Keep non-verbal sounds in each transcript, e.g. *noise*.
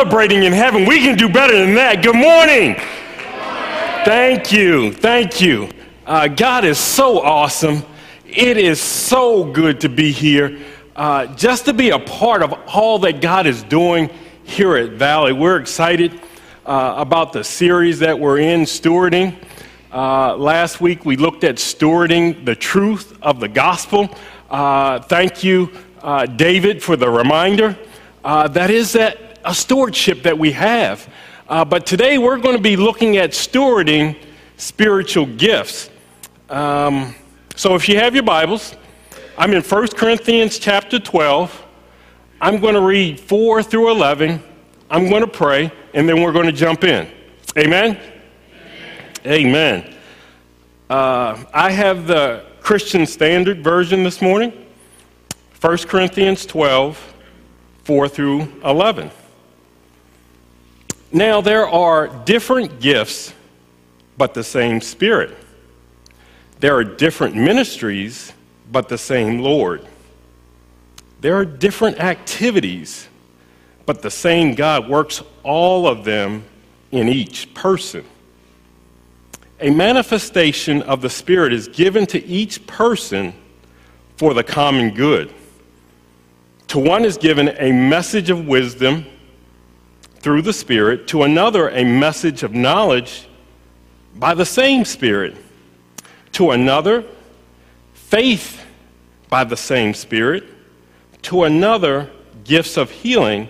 celebrating in heaven. We can do better than that. Good morning. Thank you. Thank you. Uh, God is so awesome. It is so good to be here. Uh, just to be a part of all that God is doing here at Valley. We're excited uh, about the series that we're in, Stewarding. Uh, last week we looked at stewarding the truth of the gospel. Uh, thank you, uh, David, for the reminder. that is that a stewardship that we have. Uh, but today we're going to be looking at stewarding spiritual gifts. Um, so if you have your Bibles, I'm in 1 Corinthians chapter 12. I'm going to read 4 through 11. I'm going to pray, and then we're going to jump in. Amen? Amen. Amen. Uh, I have the Christian Standard Version this morning 1 Corinthians 12, 4 through 11. Now, there are different gifts, but the same Spirit. There are different ministries, but the same Lord. There are different activities, but the same God works all of them in each person. A manifestation of the Spirit is given to each person for the common good. To one is given a message of wisdom through the Spirit, to another, a message of knowledge by the same Spirit, to another, faith by the same Spirit, to another, gifts of healing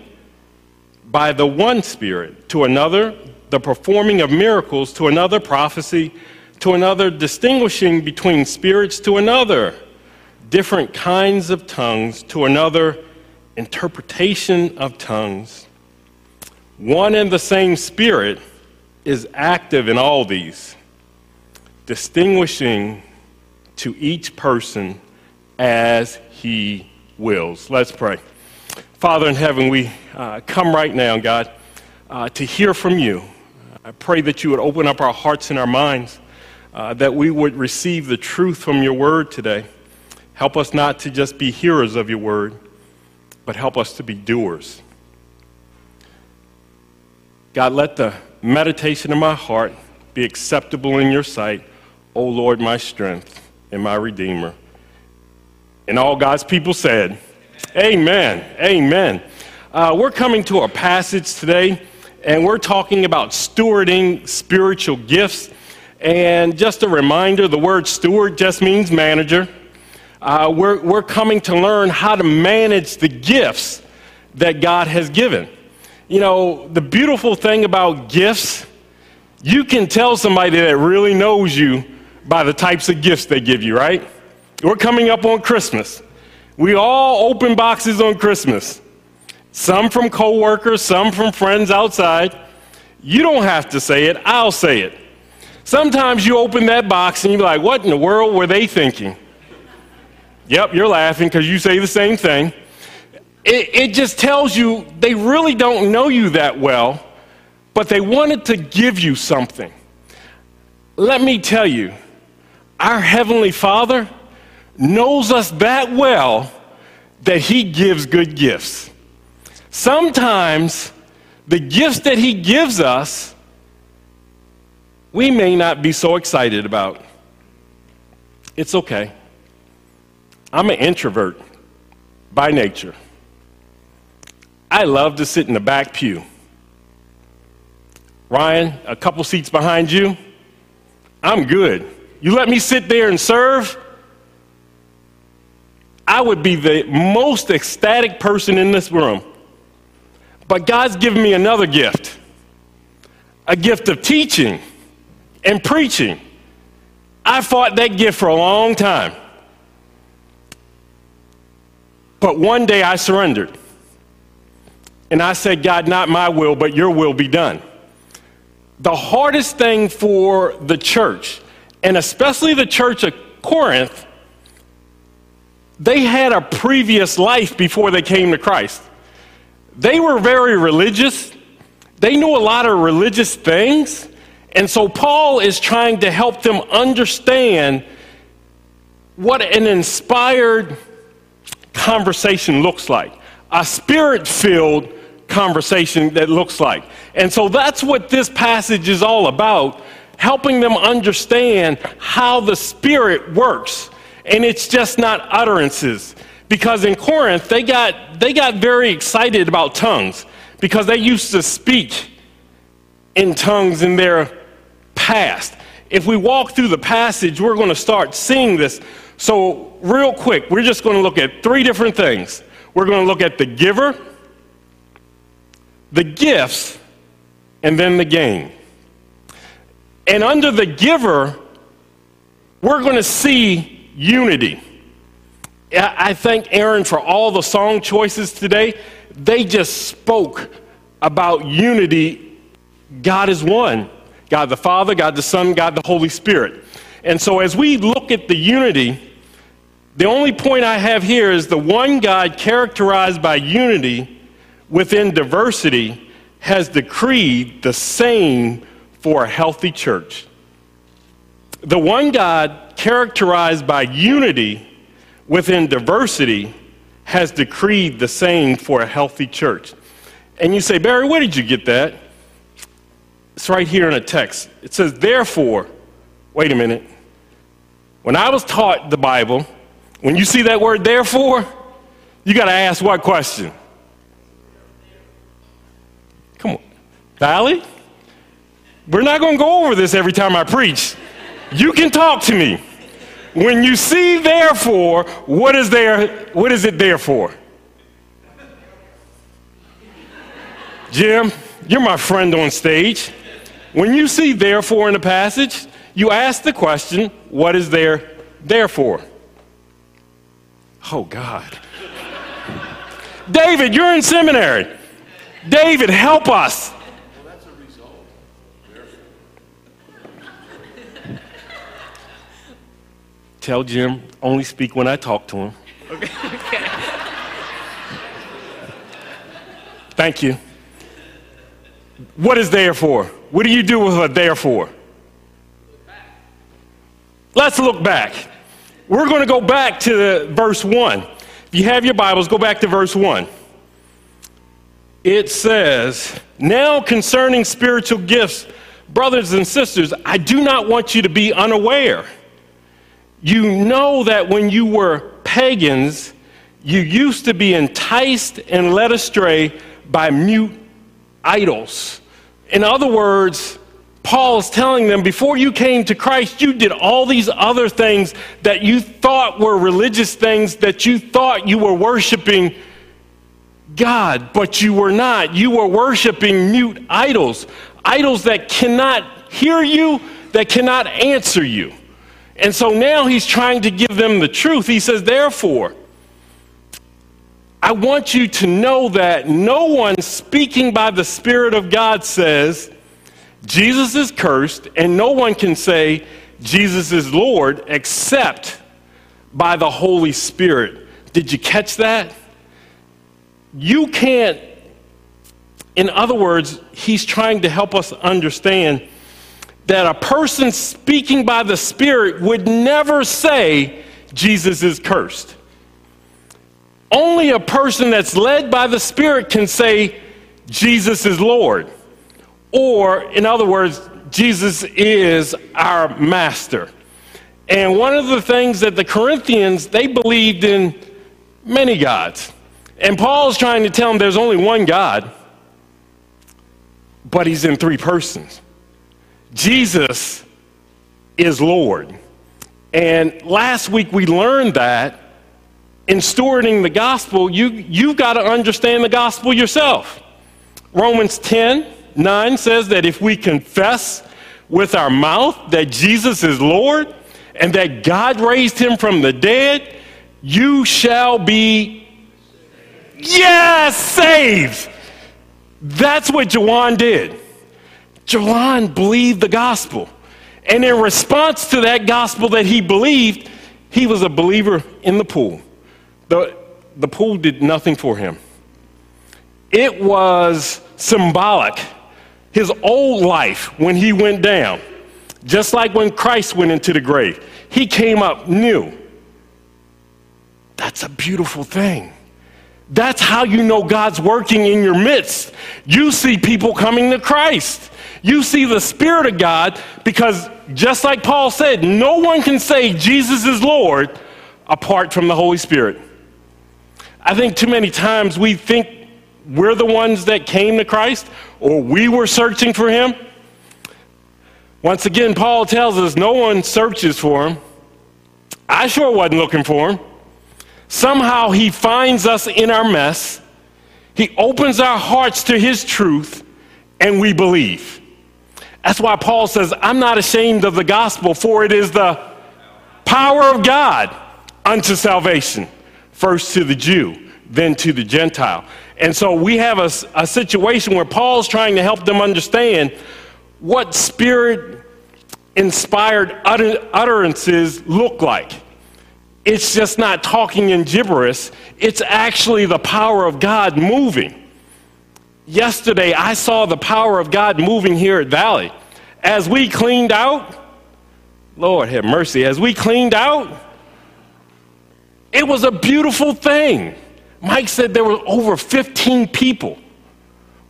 by the one Spirit, to another, the performing of miracles, to another, prophecy, to another, distinguishing between spirits, to another, different kinds of tongues, to another, interpretation of tongues. One and the same Spirit is active in all these, distinguishing to each person as he wills. Let's pray. Father in heaven, we uh, come right now, God, uh, to hear from you. I pray that you would open up our hearts and our minds, uh, that we would receive the truth from your word today. Help us not to just be hearers of your word, but help us to be doers. God, let the meditation of my heart be acceptable in your sight, O Lord, my strength and my Redeemer. And all God's people said, Amen. Amen. Uh, we're coming to a passage today, and we're talking about stewarding spiritual gifts. And just a reminder the word steward just means manager. Uh, we're, we're coming to learn how to manage the gifts that God has given you know, the beautiful thing about gifts, you can tell somebody that really knows you by the types of gifts they give you, right? We're coming up on Christmas. We all open boxes on Christmas. Some from coworkers, some from friends outside. You don't have to say it, I'll say it. Sometimes you open that box and you're like, what in the world were they thinking? Yep, you're laughing because you say the same thing it, it just tells you they really don't know you that well, but they wanted to give you something. Let me tell you, our Heavenly Father knows us that well that He gives good gifts. Sometimes the gifts that He gives us, we may not be so excited about. It's okay. I'm an introvert by nature. I love to sit in the back pew. Ryan, a couple seats behind you, I'm good. You let me sit there and serve, I would be the most ecstatic person in this room. But God's given me another gift a gift of teaching and preaching. I fought that gift for a long time. But one day I surrendered. And I said, God, not my will, but your will be done. The hardest thing for the church, and especially the church of Corinth, they had a previous life before they came to Christ. They were very religious, they knew a lot of religious things. And so Paul is trying to help them understand what an inspired conversation looks like. A spirit filled conversation that looks like. And so that's what this passage is all about helping them understand how the Spirit works. And it's just not utterances. Because in Corinth, they got, they got very excited about tongues because they used to speak in tongues in their past. If we walk through the passage, we're going to start seeing this. So, real quick, we're just going to look at three different things. We're going to look at the giver, the gifts, and then the gain. And under the giver, we're going to see unity. I thank Aaron for all the song choices today. They just spoke about unity. God is one God the Father, God the Son, God the Holy Spirit. And so as we look at the unity, the only point I have here is the one God characterized by unity within diversity has decreed the same for a healthy church. The one God characterized by unity within diversity has decreed the same for a healthy church. And you say, Barry, where did you get that? It's right here in a text. It says, Therefore, wait a minute. When I was taught the Bible, when you see that word therefore, you got to ask what question? Valley? We're not going to go over this every time I preach. You can talk to me. When you see therefore, what is there what is it there for? Jim, you're my friend on stage. When you see therefore in the passage, you ask the question, what is there there for? Oh God. David, you're in seminary. David, help us. Tell Jim, only speak when I talk to him. Okay. *laughs* okay. Thank you. What is there for? What do you do with a there for? Let's look back. We're going to go back to the verse 1. If you have your Bibles, go back to verse 1. It says, Now concerning spiritual gifts, brothers and sisters, I do not want you to be unaware you know that when you were pagans, you used to be enticed and led astray by mute idols. In other words, Paul is telling them before you came to Christ, you did all these other things that you thought were religious things, that you thought you were worshiping God, but you were not. You were worshiping mute idols, idols that cannot hear you, that cannot answer you. And so now he's trying to give them the truth. He says, Therefore, I want you to know that no one speaking by the Spirit of God says, Jesus is cursed, and no one can say, Jesus is Lord, except by the Holy Spirit. Did you catch that? You can't, in other words, he's trying to help us understand that a person speaking by the Spirit would never say, Jesus is cursed. Only a person that's led by the Spirit can say, Jesus is Lord. Or, in other words, Jesus is our master. And one of the things that the Corinthians, they believed in many gods. And Paul's trying to tell them there's only one God, but he's in three persons. Jesus is Lord. And last week we learned that in stewarding the gospel, you, you've got to understand the gospel yourself. Romans 10 9 says that if we confess with our mouth that Jesus is Lord and that God raised him from the dead, you shall be, yes, saved. That's what Jawan did. Jalan believed the gospel. And in response to that gospel that he believed, he was a believer in the pool. The, the pool did nothing for him. It was symbolic. His old life when he went down, just like when Christ went into the grave, he came up new. That's a beautiful thing. That's how you know God's working in your midst. You see people coming to Christ. You see the Spirit of God because, just like Paul said, no one can say Jesus is Lord apart from the Holy Spirit. I think too many times we think we're the ones that came to Christ or we were searching for Him. Once again, Paul tells us no one searches for Him. I sure wasn't looking for Him. Somehow He finds us in our mess, He opens our hearts to His truth, and we believe. That's why Paul says, I'm not ashamed of the gospel, for it is the power of God unto salvation, first to the Jew, then to the Gentile. And so we have a, a situation where Paul's trying to help them understand what spirit inspired utter, utterances look like. It's just not talking in gibberish, it's actually the power of God moving yesterday I saw the power of God moving here at Valley. As we cleaned out, Lord have mercy, as we cleaned out, it was a beautiful thing. Mike said there were over 15 people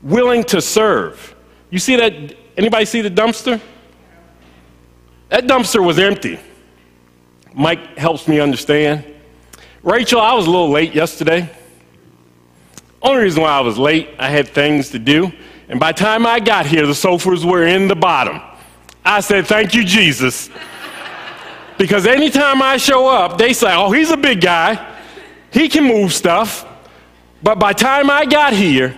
willing to serve. You see that? Anybody see the dumpster? That dumpster was empty. Mike helps me understand. Rachel, I was a little late yesterday. Only reason why I was late, I had things to do. And by the time I got here, the sofas were in the bottom. I said, Thank you, Jesus. because anytime I show up, they say, Oh, he's a big guy. He can move stuff. But by the time I got here,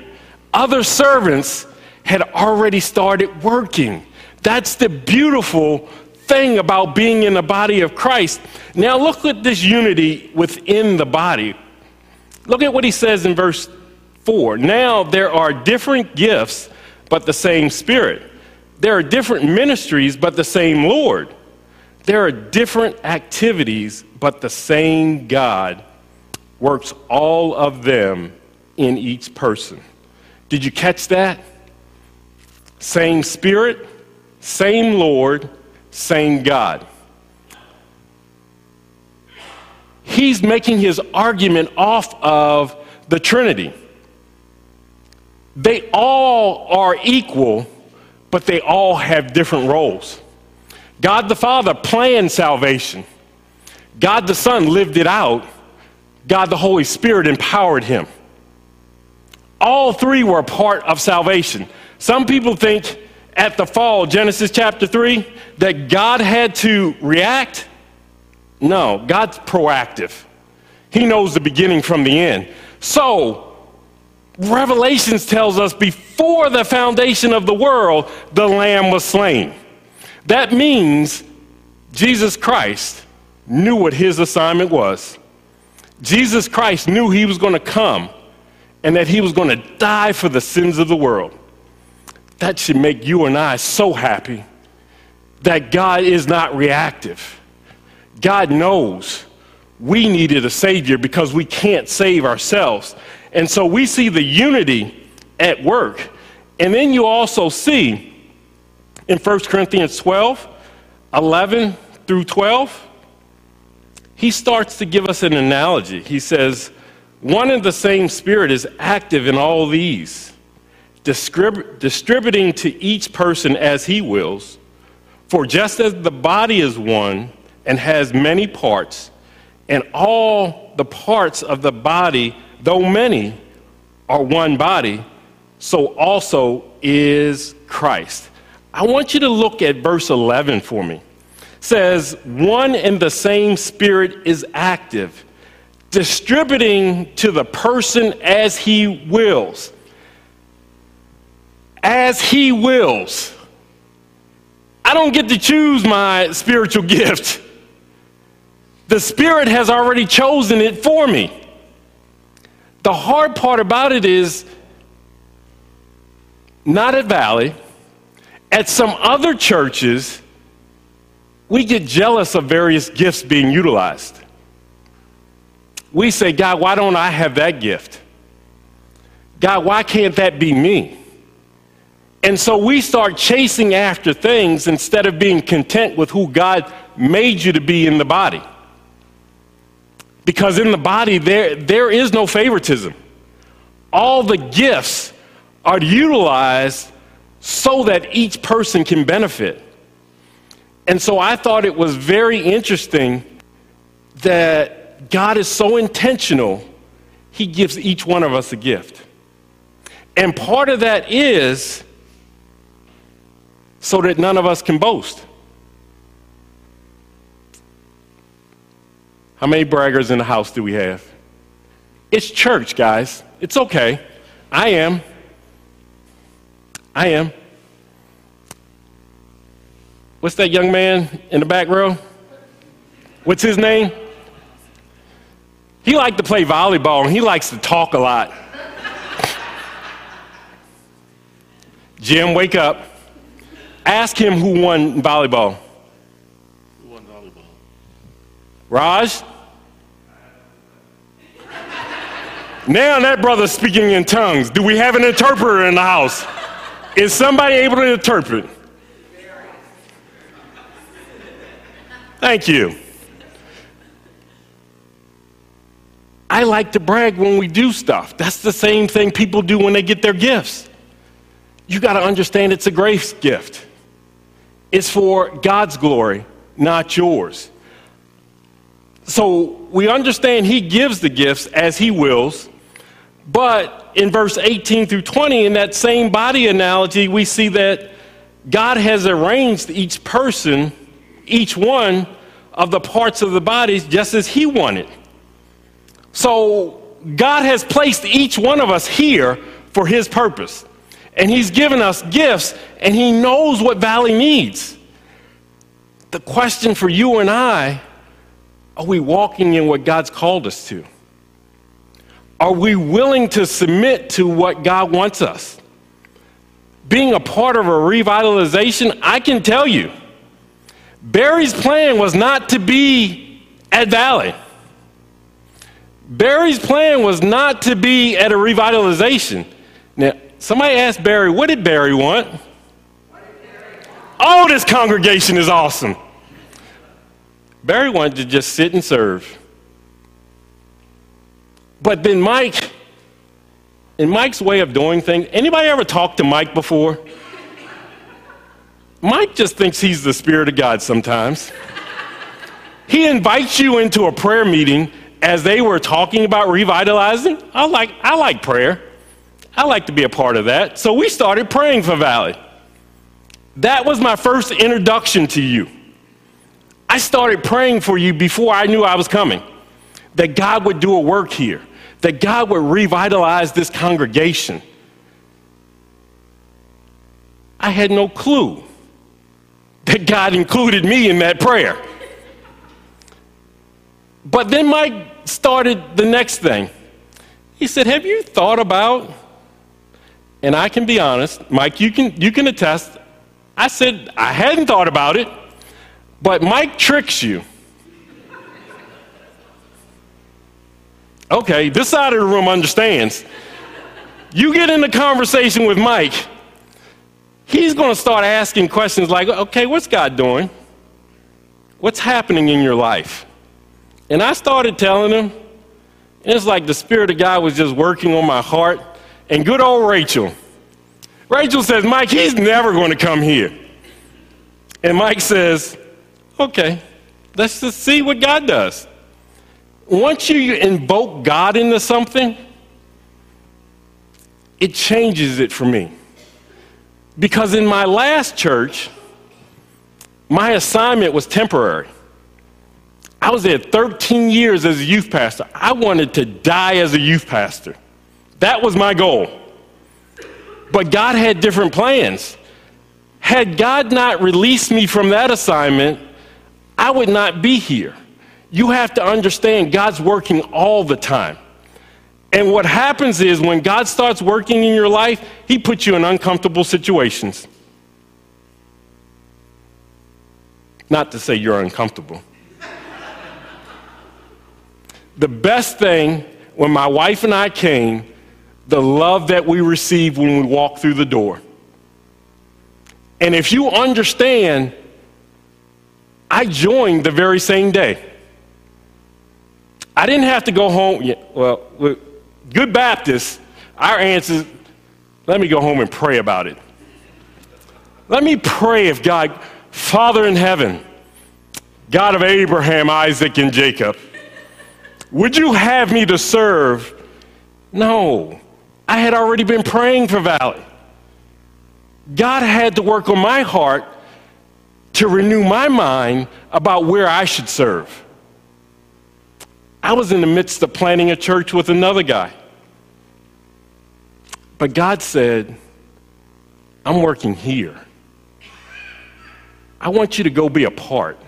other servants had already started working. That's the beautiful thing about being in the body of Christ. Now, look at this unity within the body. Look at what he says in verse 4. Now there are different gifts, but the same Spirit. There are different ministries, but the same Lord. There are different activities, but the same God works all of them in each person. Did you catch that? Same Spirit, same Lord, same God. He's making his argument off of the Trinity. They all are equal, but they all have different roles. God the Father planned salvation. God the Son lived it out. God the Holy Spirit empowered him. All three were part of salvation. Some people think at the fall, Genesis chapter 3, that God had to react. No, God's proactive. He knows the beginning from the end. So, Revelations tells us before the foundation of the world, the Lamb was slain. That means Jesus Christ knew what his assignment was. Jesus Christ knew he was going to come and that he was going to die for the sins of the world. That should make you and I so happy that God is not reactive. God knows we needed a Savior because we can't save ourselves. And so we see the unity at work. And then you also see in 1 Corinthians 12, 11 through 12, he starts to give us an analogy. He says, One and the same Spirit is active in all these, distrib- distributing to each person as he wills. For just as the body is one and has many parts, and all the parts of the body though many are one body, so also is Christ. I want you to look at verse 11 for me. It says, one and the same Spirit is active, distributing to the person as he wills. As he wills. I don't get to choose my spiritual *laughs* gift. The Spirit has already chosen it for me. The hard part about it is not at Valley, at some other churches, we get jealous of various gifts being utilized. We say, God, why don't I have that gift? God, why can't that be me? And so we start chasing after things instead of being content with who God made you to be in the body. Because in the body, there, there is no favoritism. all the gifts are utilized so that each person can benefit. And so I thought it was very interesting that God is so intentional, He gives each one of us a gift. And part of that is so that none of us can boast. How many braggers in the house do we have? It's church, guys. It's okay. I am. I am. What's that young man in the back row? What's his name? He liked to play volleyball and he likes to talk a lot. *laughs* Jim, wake up. Ask him who won volleyball. Who won volleyball? Raj? Now that brother's speaking in tongues. Do we have an interpreter in the house? Is somebody able to interpret? Thank you. I like to brag when we do stuff. That's the same thing people do when they get their gifts. You got to understand it's a grace gift. It's for God's glory, not yours. So we understand He gives the gifts as He wills. But in verse 18 through 20, in that same body analogy, we see that God has arranged each person, each one of the parts of the body just as He wanted. So God has placed each one of us here for His purpose. And He's given us gifts, and He knows what Valley needs. The question for you and I are we walking in what God's called us to? Are we willing to submit to what God wants us? Being a part of a revitalization, I can tell you, Barry's plan was not to be at Valley. Barry's plan was not to be at a revitalization. Now, somebody asked Barry, what did Barry want? Oh, this congregation is awesome. Barry wanted to just sit and serve. But then Mike, in Mike's way of doing things, anybody ever talked to Mike before? Mike just thinks he's the Spirit of God sometimes. he invites you into a prayer meeting as they were talking about revitalizing. I like, I like prayer. I like to be a part of that. So we started praying for Valley. That was my first introduction to you. I started praying for you before I knew I was coming, that God would do a work here that God would revitalize this congregation. I had no clue that God included me in that prayer. But then Mike started the next thing. He said, Have you thought about, and I can be honest, Mike, you can, you can attest. I said, I hadn't thought about it, but Mike tricks you. Okay, this side of the room understands. You get in conversation with Mike, he's going to start asking questions like, okay, what's God doing? What's happening in your life? And I started telling him, and it's like the Spirit of God was just working on my heart. And good old Rachel. Rachel says, Mike, he's never going to come here. And Mike says, okay, let's just see what God does once you invoke God into something, it changes it for me. Because in my last church, my assignment was temporary. I was there 13 years as a youth pastor. I wanted to die as a youth pastor. That was my goal. But God had different plans. Had God not released me from that assignment, I would not be here you have to understand God's working all the time. And what happens is when God starts working in your life, He puts you in uncomfortable situations. Not to say you're uncomfortable. the best thing when my wife and I came, the love that we received when we walked through the door. And if you understand, I joined the very same day. I didn't have to go home. Well, good Baptist, Our answer let me go home and pray about it. Let me pray if God, Father in heaven, God of Abraham, Isaac, and Jacob, would you have me to serve? No. I had already been praying for Valley. God had to work on my heart to renew my mind about where I should serve. I was in the midst of planning a church with another guy. But God said, I'm working here. I want you to go be a part.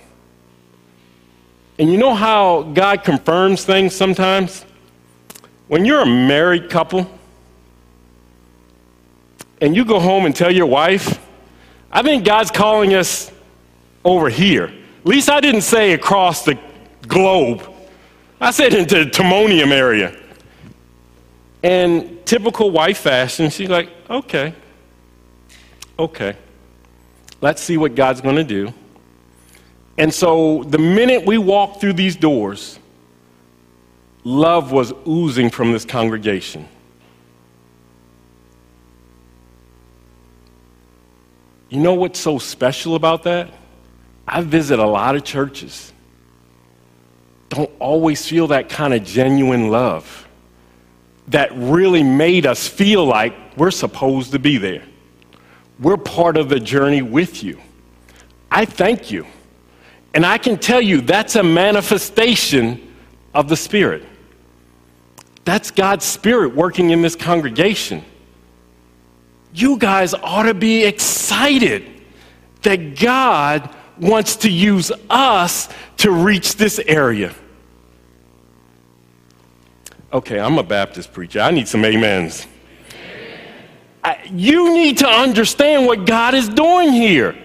And you know how God confirms things sometimes? When you're a married couple and you go home and tell your wife, I think God's calling us over here. At least I didn't say across the globe. I said into the Timonium area. And typical wife fashion, she's like, okay, okay, let's see what God's going to do. And so the minute we walked through these doors, love was oozing from this congregation. You know what's so special about that? I visit a lot of churches. Don't always feel that kind of genuine love that really made us feel like we're supposed to be there. We're part of the journey with you. I thank you. And I can tell you that's a manifestation of the Spirit. That's God's Spirit working in this congregation. You guys ought to be excited that God wants to use us to reach this area. Okay, I'm a Baptist preacher. I need some amens. I, you need to understand what God is doing here.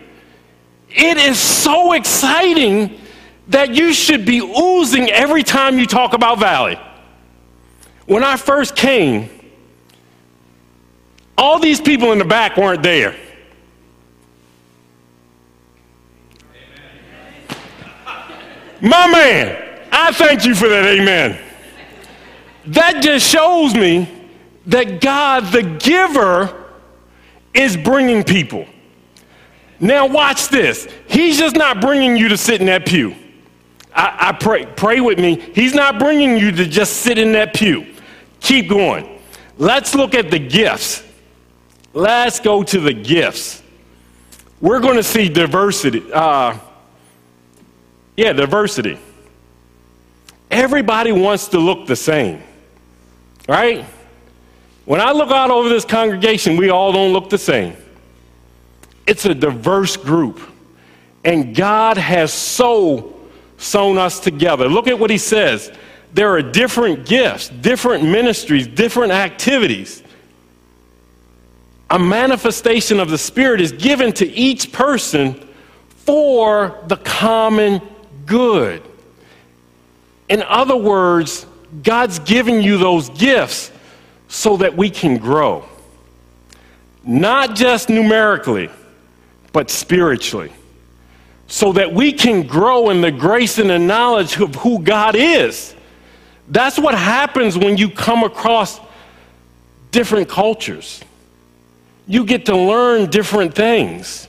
It is so exciting that you should be oozing every time you talk about Valley. When I first came, all these people in the back weren't there. My man, I thank you for that amen. That just shows me that God, the giver, is bringing people. Now, watch this. He's just not bringing you to sit in that pew. I, I, pray, pray with me. He's not bringing you to just sit in that pew. Keep going. Let's look at the gifts. Let's go to the gifts. We're going to see diversity. Uh, yeah, diversity. Everybody wants to look the same. Right? When I look out over this congregation, we all don't look the same. It's a diverse group. And God has so sewn us together. Look at what he says. There are different gifts, different ministries, different activities. A manifestation of the Spirit is given to each person for the common good. In other words, God's giving you those gifts so that we can grow. Not just numerically, but spiritually. So that we can grow in the grace and the knowledge of who God is. That's what happens when you come across different cultures. You get to learn different things.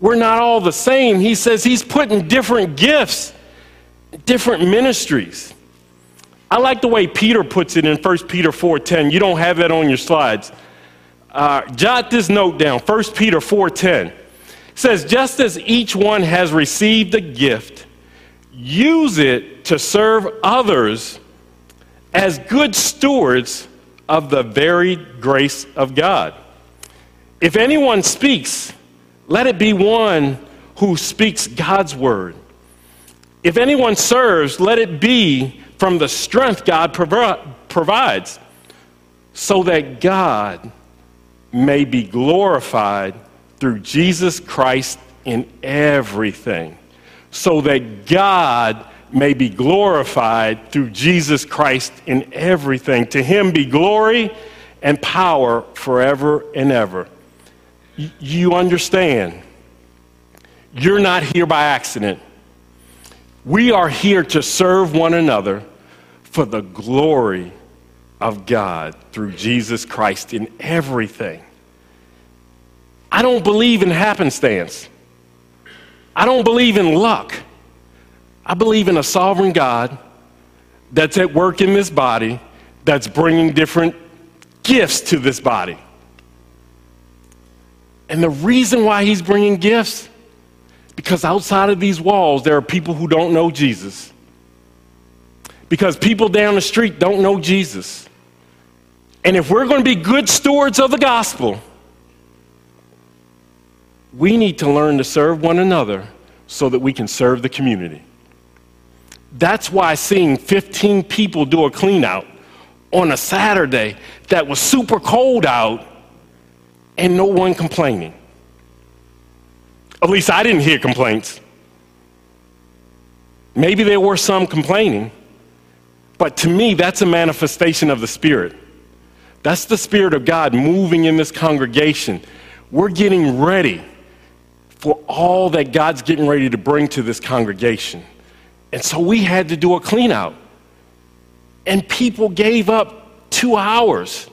We're not all the same. He says he's putting different gifts, different ministries. I like the way Peter puts it in 1 Peter 4.10. You don't have that on your slides. Uh, jot this note down, 1 Peter 4.10. says, just as each one has received a gift, use it to serve others as good stewards of the varied grace of God. If anyone speaks, let it be one who speaks God's word. If anyone serves, let it be from the strength God provides so that God may be glorified through Jesus Christ in everything. So that God may be glorified through Jesus Christ in everything. To him be glory and power forever and ever. You understand? You're not here by accident. We are here to serve one another for the glory of God through Jesus Christ in everything. I don't believe in happenstance. I don't believe in luck. I believe in a sovereign God that's at work in this body, that's bringing different gifts to this body. And the reason why he's bringing gifts, because outside of these walls, there are people who don't know Jesus. Because people down the street don't know Jesus. And if we're going to be good stewards of the gospel, we need to learn to serve one another so that we can serve the community. That's why seeing 15 people do a clean out on a Saturday that was super cold out and no one complaining. At least I didn't hear complaints. Maybe there were some complaining, but to me, that's a manifestation of the Spirit. That's the Spirit of God moving in this congregation. We're getting ready for all that God's getting ready to bring to this congregation. And so we had to do a clean out. And people gave up two hours.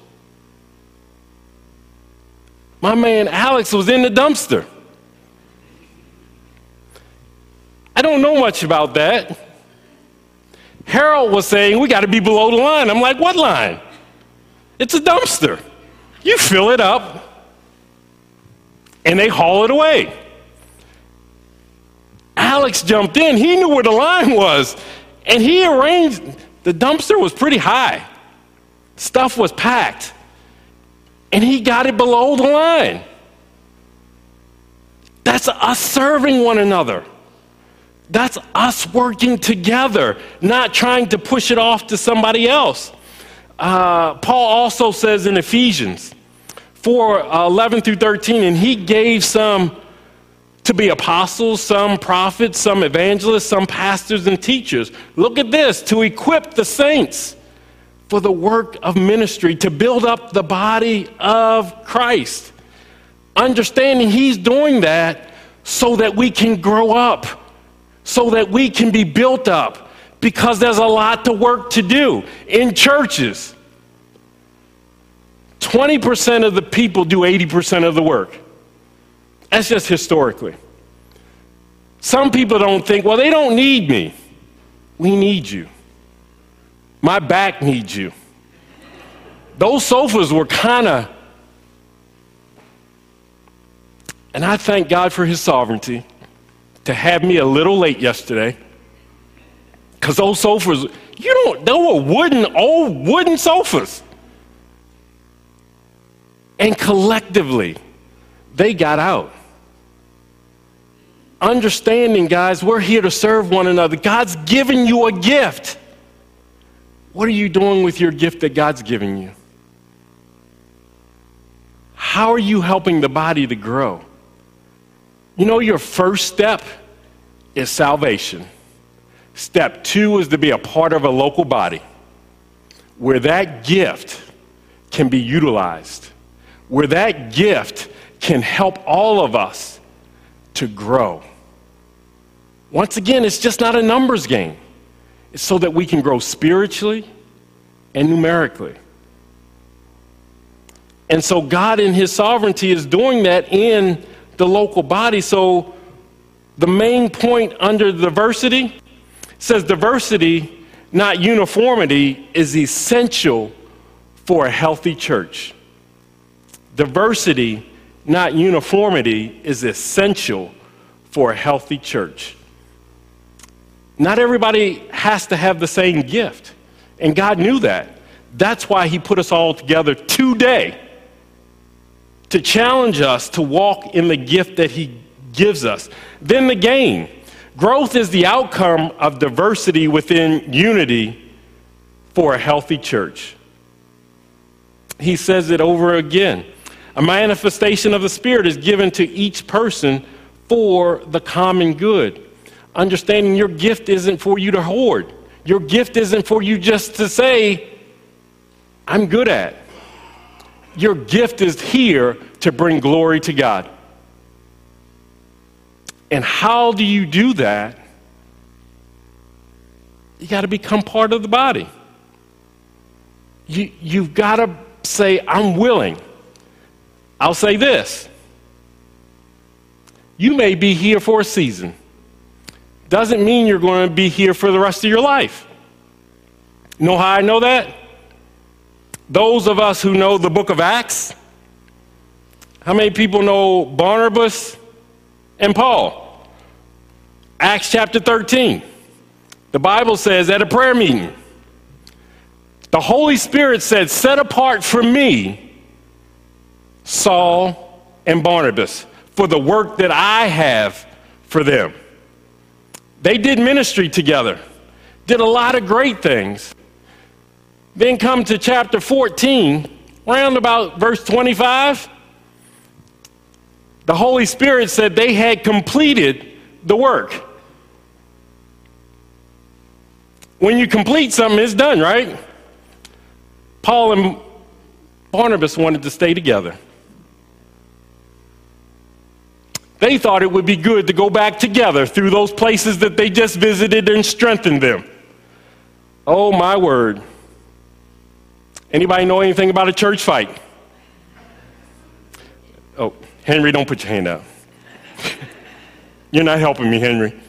My man Alex was in the dumpster. I don't know much about that. Harold was saying we got to be below the line. I'm like, what line? It's a dumpster. You fill it up and they haul it away. Alex jumped in. He knew where the line was. And he arranged, the dumpster was pretty high. Stuff was packed. And he got it below the line. That's us serving one another. That's us working together, not trying to push it off to somebody else. Uh, Paul also says in Ephesians 4 uh, 11 through 13, and he gave some to be apostles, some prophets, some evangelists, some pastors and teachers. Look at this to equip the saints for the work of ministry, to build up the body of Christ. Understanding He's doing that so that we can grow up, so that we can be built up, because there's a lot to work to do in churches. 20% of the people do 80% of the work. That's just historically. Some people don't think, well, they don't need me. We need you. My back needs you. Those sofas were kind of. And I thank God for his sovereignty to have me a little late yesterday. Because those sofas, you don't, they were wooden, old wooden sofas. And collectively, they got out understanding, guys, we're here to serve one another. God's given you a gift. What are you doing with your gift that God's giving you? How are you helping the body to grow? You know, your first step is salvation. Step two is to be a part of a local body where that gift can be utilized, where that gift can help all of us to grow. Once again, it's just not a numbers game. So that we can grow spiritually and numerically. And so, God, in His sovereignty, is doing that in the local body. So, the main point under diversity says diversity, not uniformity, is essential for a healthy church. Diversity, not uniformity, is essential for a healthy church. Not everybody has to have the same gift. And God knew that. That's why He put us all together today to challenge us to walk in the gift that He gives us. Then the gain. Growth is the outcome of diversity within unity for a healthy church. He says it over again. A manifestation of the Spirit is given to each person for the common good understanding your gift isn't for you to hoard. Your gift isn't for you just to say, I'm good at. Your gift is here to bring glory to God. And how do you do that? You got to become part of the body. you, you've got to say, I'm willing. I'll say this you may be here for a season, doesn't mean you're going to be here for the rest of your life. Know how I know that? Those of us who know the book of Acts, how many people know Barnabas and Paul? Acts chapter 13. The Bible says at a prayer meeting, the Holy Spirit said, Set apart for me Saul and Barnabas for the work that I have for them. They did ministry together, did a lot of great things. Then come to chapter 14, round about verse 25. The Holy Spirit said they had completed the work. When you complete something, it's done, right? Paul and Barnabas wanted to stay together. They thought it would be good to go back together through those places that they just visited and strengthen them. Oh, my word. Anybody know anything about a church fight? Oh, Henry, don't put your hand out. *laughs* You're not helping me, Henry.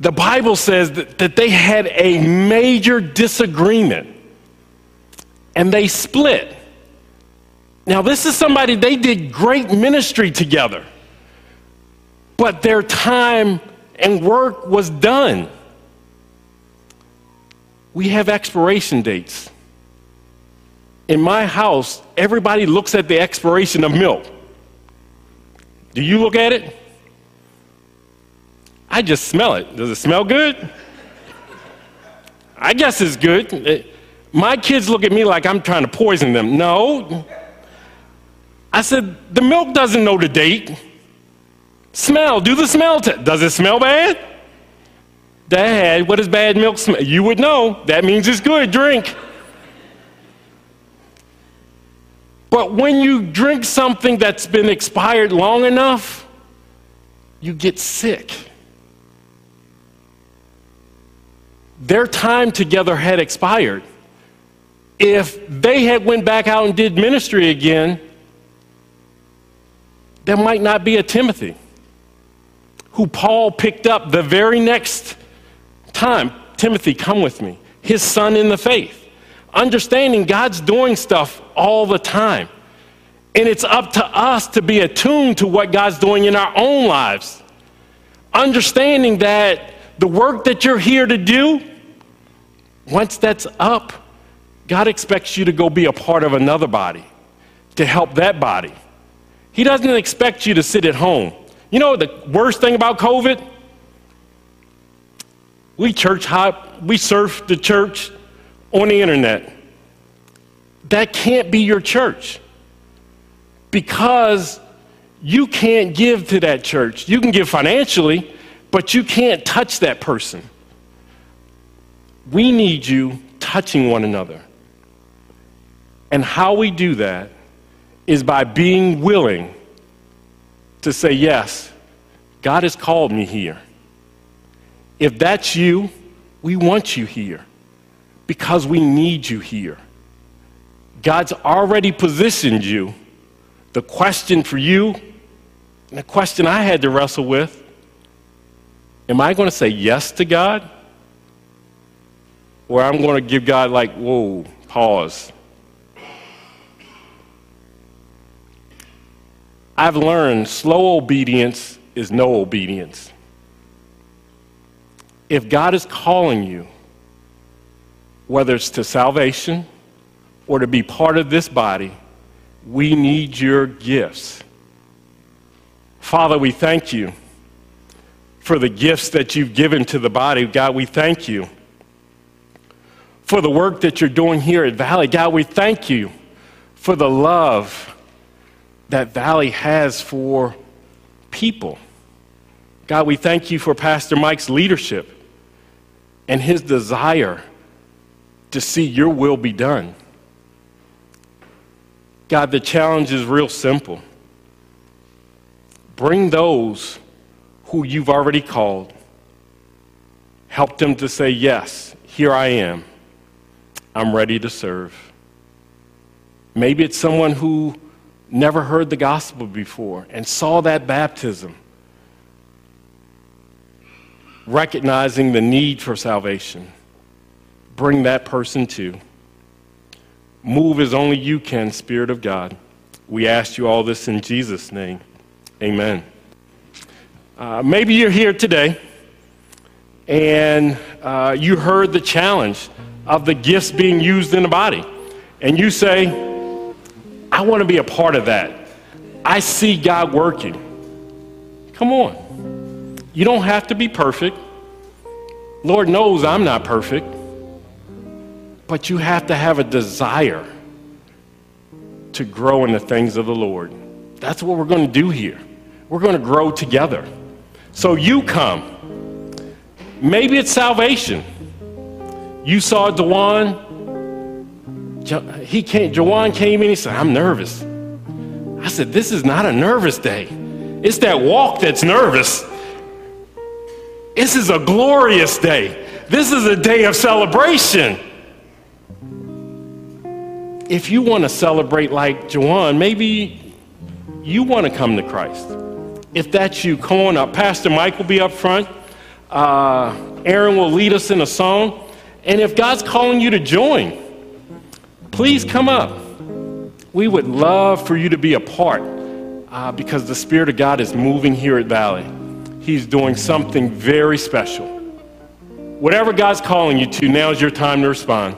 The Bible says that, that they had a major disagreement and they split. Now, this is somebody they did great ministry together, but their time and work was done. We have expiration dates. In my house, everybody looks at the expiration of milk. Do you look at it? I just smell it. Does it smell good? I guess it's good. My kids look at me like I'm trying to poison them. No. I said, the milk doesn't know the date. Smell, do the smell test. Does it smell bad? Dad, what does bad milk smell? You would know. That means it's good. Drink. But when you drink something that's been expired long enough, you get sick. Their time together had expired. If they had went back out and did ministry again, there might not be a Timothy who Paul picked up the very next time. Timothy, come with me. His son in the faith. Understanding God's doing stuff all the time. And it's up to us to be attuned to what God's doing in our own lives. Understanding that the work that you're here to do, once that's up, God expects you to go be a part of another body, to help that body. He doesn't expect you to sit at home. You know the worst thing about COVID? We church hop, we surf the church on the internet. That can't be your church because you can't give to that church. You can give financially, but you can't touch that person. We need you touching one another. And how we do that is by being willing to say, Yes, God has called me here. If that's you, we want you here because we need you here. God's already positioned you. The question for you, and the question I had to wrestle with am I going to say yes to God? Or I'm going to give God, like, whoa, pause. I've learned slow obedience is no obedience. If God is calling you, whether it's to salvation or to be part of this body, we need your gifts. Father, we thank you for the gifts that you've given to the body. God, we thank you for the work that you're doing here at Valley. God, we thank you for the love that Valley has for people. God, we thank you for Pastor Mike's leadership and his desire to see your will be done. God, the challenge is real simple. Bring those who you've already called. Help them to say, Yes, here I am. I'm ready to serve. Maybe it's someone who never heard the gospel before and saw that baptism, recognizing the need for salvation. Bring that person to. Move as only you can, Spirit of God. We ask you all this in Jesus' name. Amen. Uh, maybe you're here today and uh, you heard the challenge of the gifts being used in the body, and you say, I want to be a part of that. I see God working. Come on. You don't have to be perfect. Lord knows I'm not perfect. But you have to have a desire to grow in the things of the Lord. That's what we're going to do here. We're going to grow together. So you come. Maybe it's salvation. You saw Dewan. He came, Jawan came in, he said, I'm nervous. I said, This is not a nervous day. It's that walk that's nervous. This is a glorious day. This is a day of celebration if you want to celebrate like Jawan, maybe you want to come to Christ. If that's you, come on up. Pastor Mike will be up front. Uh, Aaron will lead us in a song. And if God's calling you to join, please come up. We would love for you to be a part uh, because the Spirit of God is moving here at Valley. He's doing something very special. Whatever God's calling you to, now is your time to respond.